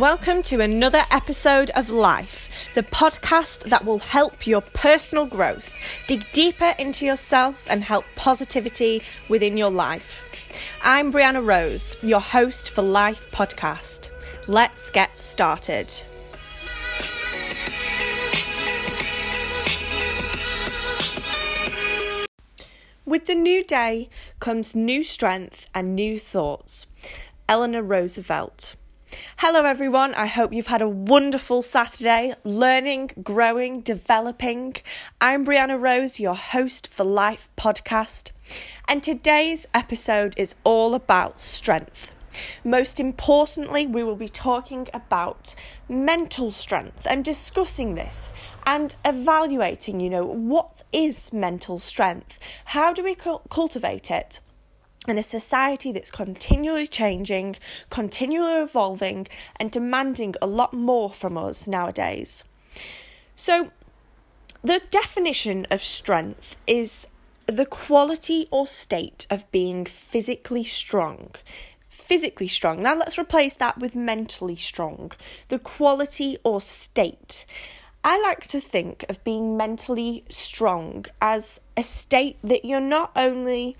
Welcome to another episode of Life, the podcast that will help your personal growth, dig deeper into yourself, and help positivity within your life. I'm Brianna Rose, your host for Life Podcast. Let's get started. With the new day comes new strength and new thoughts. Eleanor Roosevelt. Hello, everyone. I hope you've had a wonderful Saturday learning, growing, developing. I'm Brianna Rose, your host for Life podcast, and today's episode is all about strength. Most importantly, we will be talking about mental strength and discussing this and evaluating, you know, what is mental strength? How do we cultivate it? In a society that's continually changing, continually evolving, and demanding a lot more from us nowadays. So, the definition of strength is the quality or state of being physically strong. Physically strong. Now, let's replace that with mentally strong. The quality or state. I like to think of being mentally strong as a state that you're not only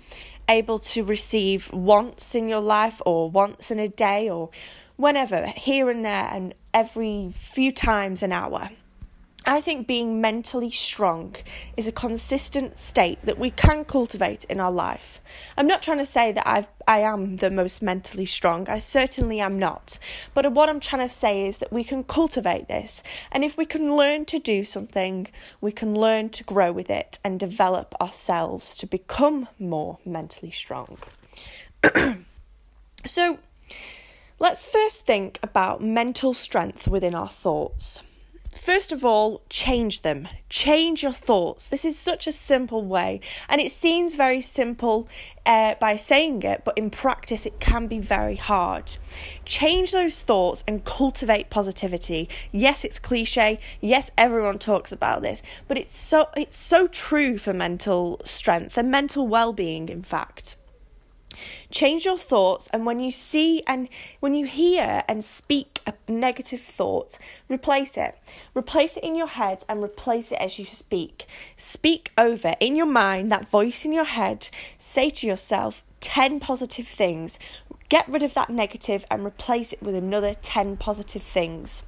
able to receive once in your life or once in a day or whenever, here and there, and every few times an hour. I think being mentally strong is a consistent state that we can cultivate in our life. I'm not trying to say that I've, I am the most mentally strong, I certainly am not. But what I'm trying to say is that we can cultivate this, and if we can learn to do something, we can learn to grow with it and develop ourselves to become more mentally strong. so, let's first think about mental strength within our thoughts. First of all, change them. Change your thoughts. This is such a simple way, and it seems very simple uh, by saying it, but in practice, it can be very hard. Change those thoughts and cultivate positivity. Yes, it's cliche. Yes, everyone talks about this, but it's so it's so true for mental strength and mental well-being. In fact. Change your thoughts, and when you see and when you hear and speak a negative thought, replace it. Replace it in your head and replace it as you speak. Speak over in your mind that voice in your head. Say to yourself 10 positive things. Get rid of that negative and replace it with another 10 positive things.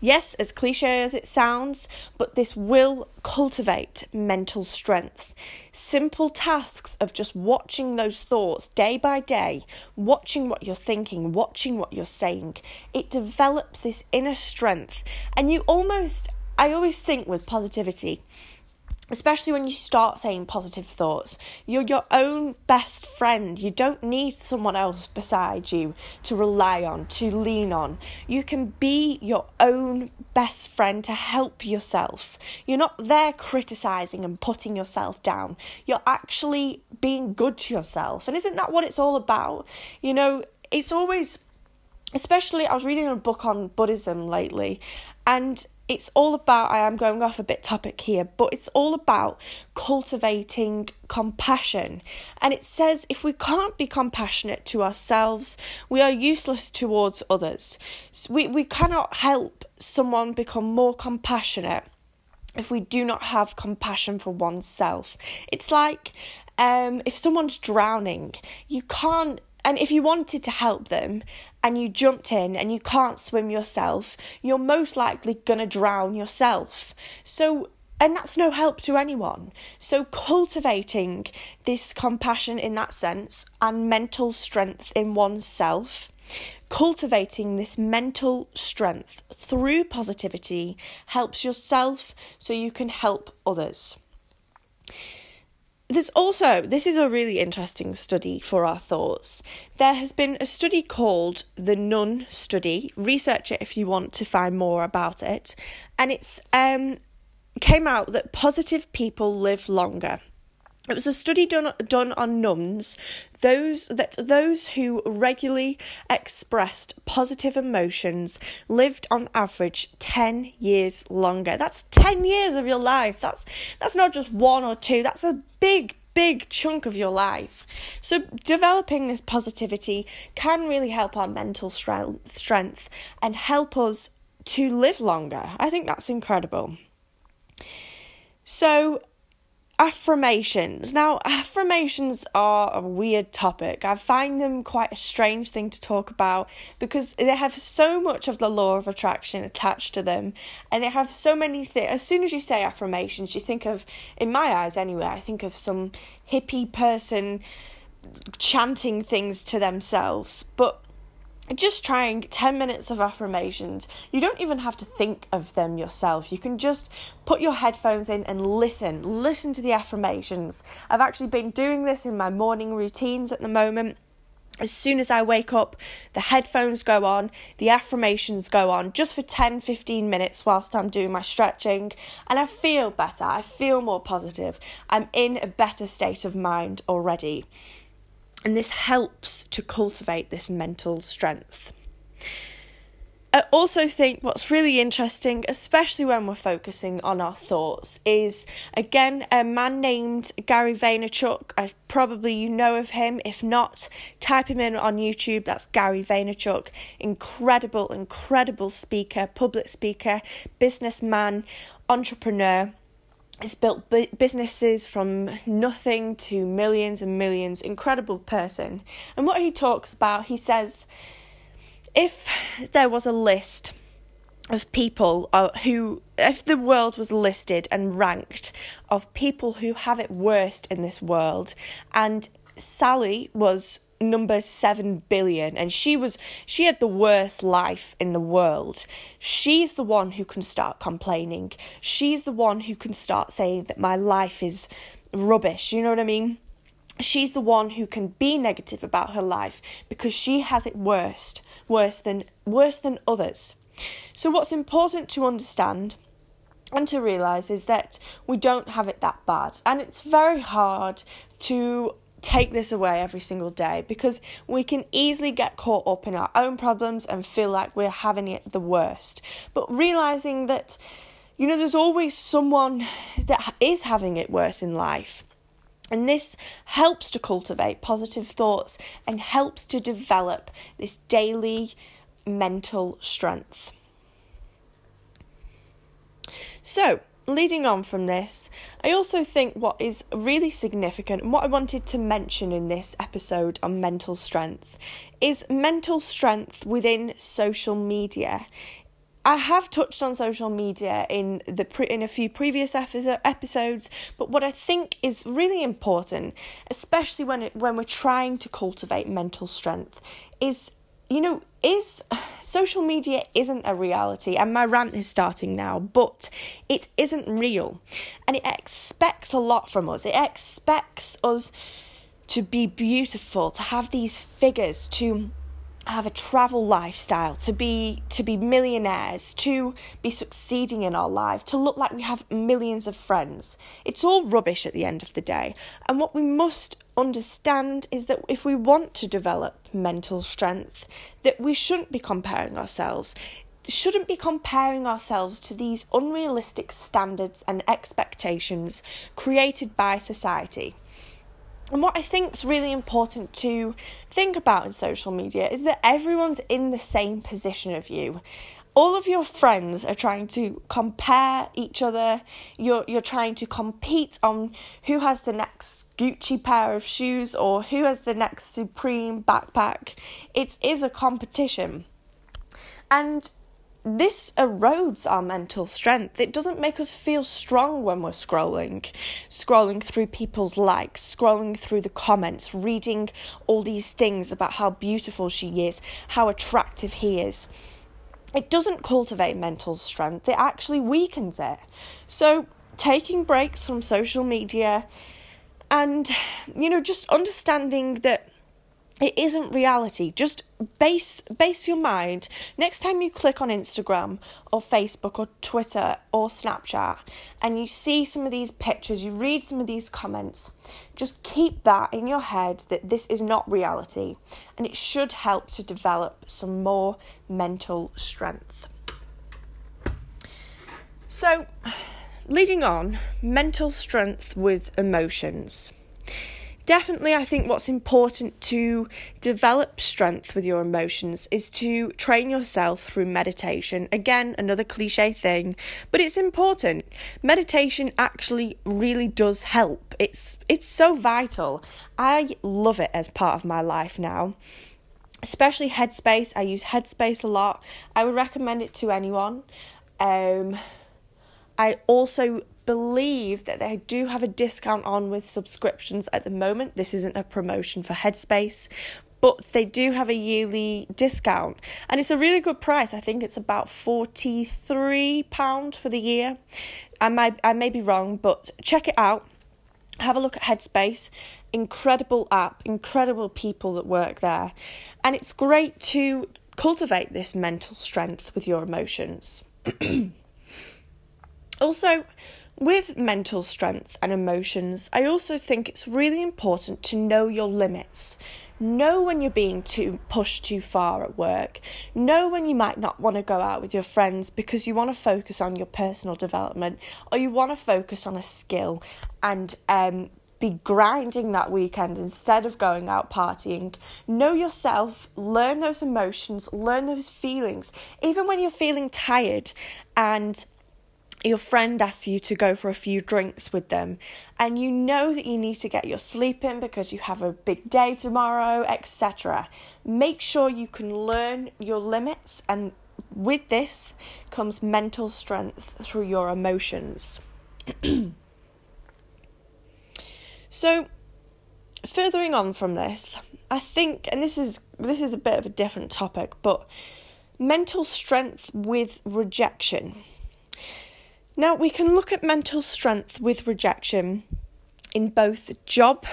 Yes, as cliche as it sounds, but this will cultivate mental strength. Simple tasks of just watching those thoughts day by day, watching what you're thinking, watching what you're saying, it develops this inner strength. And you almost, I always think with positivity, especially when you start saying positive thoughts. You're your own best friend. You don't need someone else beside you to rely on, to lean on. You can be your own best friend to help yourself. You're not there criticizing and putting yourself down. You're actually being good to yourself. And isn't that what it's all about? You know, it's always especially I was reading a book on Buddhism lately and it's all about I am going off a bit topic here, but it's all about cultivating compassion. And it says if we can't be compassionate to ourselves, we are useless towards others. So we, we cannot help someone become more compassionate if we do not have compassion for oneself. It's like um, if someone's drowning, you can't and if you wanted to help them and you jumped in and you can't swim yourself, you're most likely going to drown yourself. So, and that's no help to anyone. So, cultivating this compassion in that sense and mental strength in oneself, cultivating this mental strength through positivity helps yourself so you can help others. There's also, this is a really interesting study for our thoughts. There has been a study called the Nun Study. Research it if you want to find more about it. And it's um, came out that positive people live longer. It was a study done done on nuns, those that those who regularly expressed positive emotions lived on average 10 years longer. That's 10 years of your life. That's that's not just one or two. That's a big big chunk of your life. So, developing this positivity can really help our mental strength strength and help us to live longer. I think that's incredible. So, affirmations. Now, affirmations are a weird topic. I find them quite a strange thing to talk about because they have so much of the law of attraction attached to them and they have so many things. As soon as you say affirmations, you think of, in my eyes anyway, I think of some hippie person chanting things to themselves. But just trying 10 minutes of affirmations. You don't even have to think of them yourself. You can just put your headphones in and listen. Listen to the affirmations. I've actually been doing this in my morning routines at the moment. As soon as I wake up, the headphones go on, the affirmations go on just for 10 15 minutes whilst I'm doing my stretching, and I feel better. I feel more positive. I'm in a better state of mind already. And this helps to cultivate this mental strength. I also think what's really interesting, especially when we're focusing on our thoughts, is again a man named Gary Vaynerchuk. I probably you know of him. If not, type him in on YouTube. That's Gary Vaynerchuk. Incredible, incredible speaker, public speaker, businessman, entrepreneur has built businesses from nothing to millions and millions. Incredible person. And what he talks about, he says, if there was a list of people uh, who, if the world was listed and ranked of people who have it worst in this world, and Sally was number 7 billion and she was she had the worst life in the world. She's the one who can start complaining. She's the one who can start saying that my life is rubbish you know what i mean? She's the one who can be negative about her life because she has it worst worse than worse than others. So what's important to understand and to realize is that we don't have it that bad and it's very hard to take this away every single day because we can easily get caught up in our own problems and feel like we're having it the worst. But realizing that, you know, there's always someone that is having it worse in life. And this helps to cultivate positive thoughts and helps to develop this daily mental strength. So, leading on from this, I also think what is really significant and what I wanted to mention in this episode on mental strength is mental strength within social media. I have touched on social media in the pre- in a few previous episodes, but what I think is really important, especially when it, when we're trying to cultivate mental strength, is you know, is social media isn't a reality, and my rant is starting now, but it isn't real. And it expects a lot from us. It expects us to be beautiful, to have these figures, to have a travel lifestyle, to be to be millionaires, to be succeeding in our life, to look like we have millions of friends. It's all rubbish at the end of the day. And what we must understand is that if we want to develop mental strength, that we shouldn't be comparing ourselves. Shouldn't be comparing ourselves to these unrealistic standards and expectations created by society. And what I think is really important to think about in social media is that everyone's in the same position of you. All of your friends are trying to compare each other. You're you're trying to compete on who has the next Gucci pair of shoes or who has the next Supreme backpack. It is a competition. And this erodes our mental strength. It doesn't make us feel strong when we're scrolling, scrolling through people's likes, scrolling through the comments, reading all these things about how beautiful she is, how attractive he is. It doesn't cultivate mental strength, it actually weakens it. So, taking breaks from social media and, you know, just understanding that it isn't reality. Just base base your mind. Next time you click on instagram or facebook or twitter or snapchat and you see some of these pictures you read some of these comments just keep that in your head that this is not reality and it should help to develop some more mental strength. So leading on mental strength with emotions definitely, I think what's important to develop strength with your emotions is to train yourself through meditation. Again, another cliche thing, but it's important. Meditation actually really does help. It's it's so vital. I love it as part of my life now. Especially Headspace. I use Headspace a lot. I would recommend it to anyone. Um, I also believe that they do have a discount on with subscriptions at the moment. This isn't a promotion for Headspace, but they do have a yearly discount and it's a really good price. I think it's about £43 for the year. I might I may be wrong, but check it out. Have a look at Headspace. Incredible app, incredible people that work there. And it's great to cultivate this mental strength with your emotions. also, with mental strength and emotions, I also think it's really important to know your limits. Know when you're being too pushed too far at work. Know when you might not want to go out with your friends because you want to focus on your personal development or you want to focus on a skill and um, be grinding that weekend instead of going out partying. Know yourself, learn those emotions, learn those feelings. Even when you're feeling tired and your friend asks you to go for a few drinks with them and you know that you need to get your sleep in because you have a big day tomorrow, etc. Make sure you can learn your limits and with this comes mental strength through your emotions. so furthering on from this, I think and this is this is a bit of a different topic, but mental strength with rejection. Now, we can look at mental strength with rejection in both job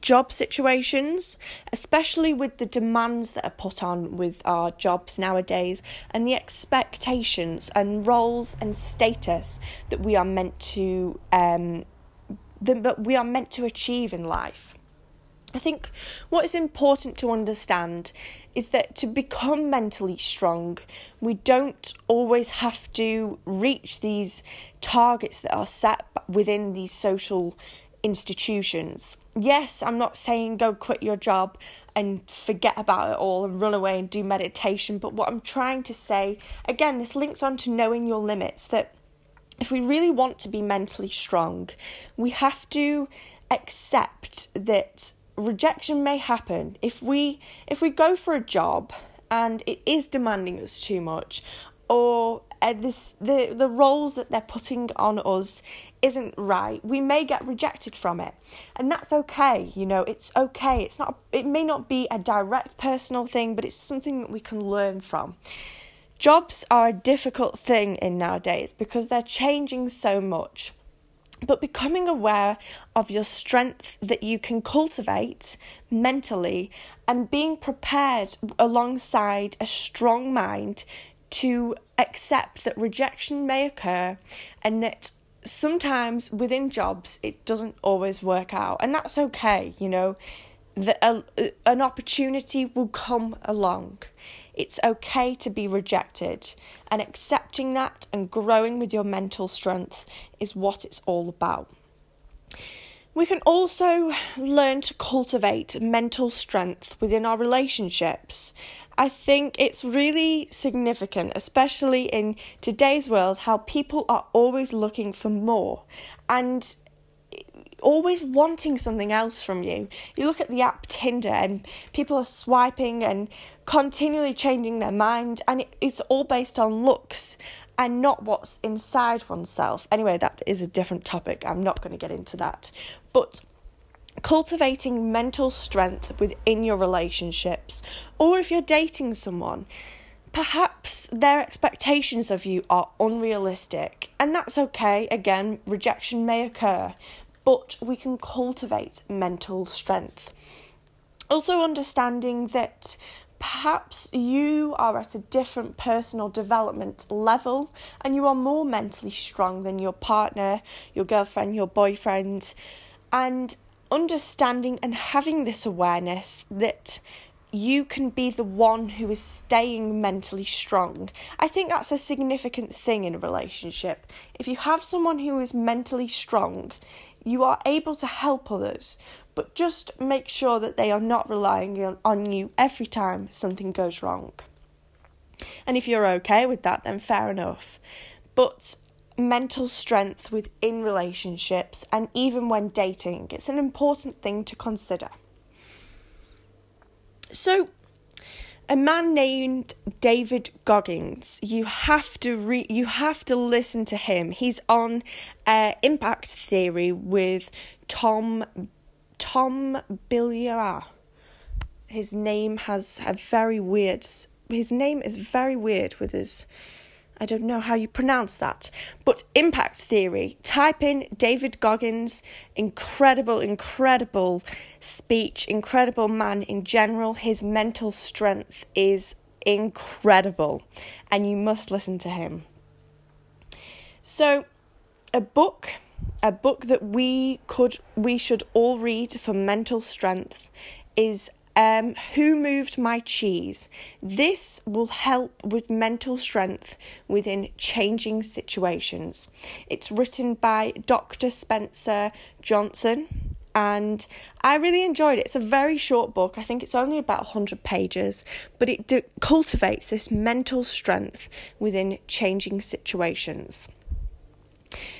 job situations, especially with the demands that are put on with our jobs nowadays and the expectations and roles and status that we are meant to um, that we are meant to achieve in life. I think what is important to understand is that to become mentally strong, we don't always have to reach these targets that are set within these social institutions. Yes, I'm not saying go quit your job and forget about it all and run away and do meditation, but what I'm trying to say, again, this links on to knowing your limits that if we really want to be mentally strong, we have to accept that rejection may happen. If we if we go for a job and it is demanding us too much or uh, this the the roles that they're putting on us isn't right we may get rejected from it. And that's okay you know it's okay. It's not it may not be a direct personal thing but it's something that we can learn from. Jobs are a difficult thing in nowadays because they're changing so much but becoming aware of your strength that you can cultivate mentally and being prepared alongside a strong mind to accept that rejection may occur and that sometimes within jobs it doesn't always work out. And that's okay you know that an opportunity will come along it's okay to be rejected, and accepting that and growing with your mental strength is what it's all about. We can also learn to cultivate mental strength within our relationships. I think it's really significant, especially in today's world, how people are always looking for more. And always wanting something else from you. You look at the app Tinder and people are swiping and continually changing their mind, and it's all based on looks and not what's inside oneself. Anyway, that is a different topic. I'm not going to get into that. But cultivating mental strength within your relationships, or if you're dating someone, perhaps their expectations of you are unrealistic, and that's okay. Again, rejection may occur, but we can cultivate mental strength. Also, understanding that perhaps you are at a different personal development level and you are more mentally strong than your partner, your girlfriend, your boyfriend, and understanding and having this awareness that you can be the one who is staying mentally strong. I think that's a significant thing in a relationship. If you have someone who is mentally strong, You are able to help others, but just make sure that they are not relying on you every time something goes wrong. And if you're okay with that, then fair enough. But mental strength within relationships and even when dating, it's an important thing to consider. So, a man named David Goggins. You have to re- you have to listen to him. He's on uh, Impact Theory with Tom Tom Bilyar. His name has a very weird. His name is very weird with his I don't know how you pronounce that. But impact theory. Type in David Goggins. Incredible, incredible speech, incredible man in general. His mental strength is incredible, and you must listen to him. So, a book, a book that we could, we should all read for mental strength is um, Who Moved My Cheese? This will help with mental strength within changing situations. It's written by Dr. Spencer Johnson and I really enjoyed it. It's a very short book. I think it's only about 100 pages, but it d- cultivates this mental strength within changing situations.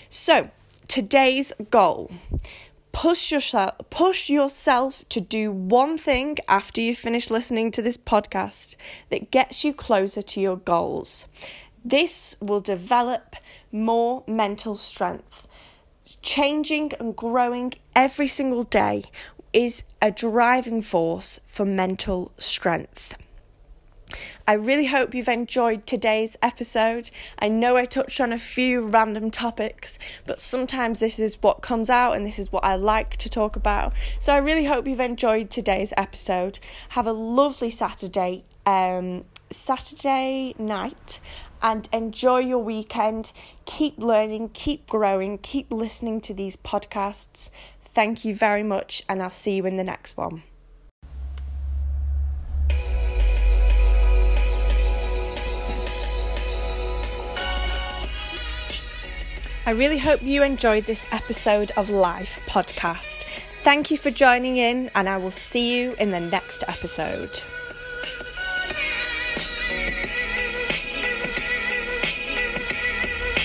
So, today's goal push yourself push yourself to do one thing after you finish listening to this podcast that gets you closer to your goals. This will develop more mental strength. Changing and growing every single day is a driving force for mental strength. I really hope you've enjoyed today's episode. I know I touched on a few random topics, but sometimes this is what comes out and this is what I like to talk about. So I really hope you've enjoyed today's episode. Have a lovely Saturday, um, Saturday night, and enjoy your weekend. Keep learning, keep growing, keep listening to these podcasts. Thank you very much, and I'll see you in the next one. I really hope you enjoyed this episode of Life Podcast. Thank you for joining in, and I will see you in the next episode.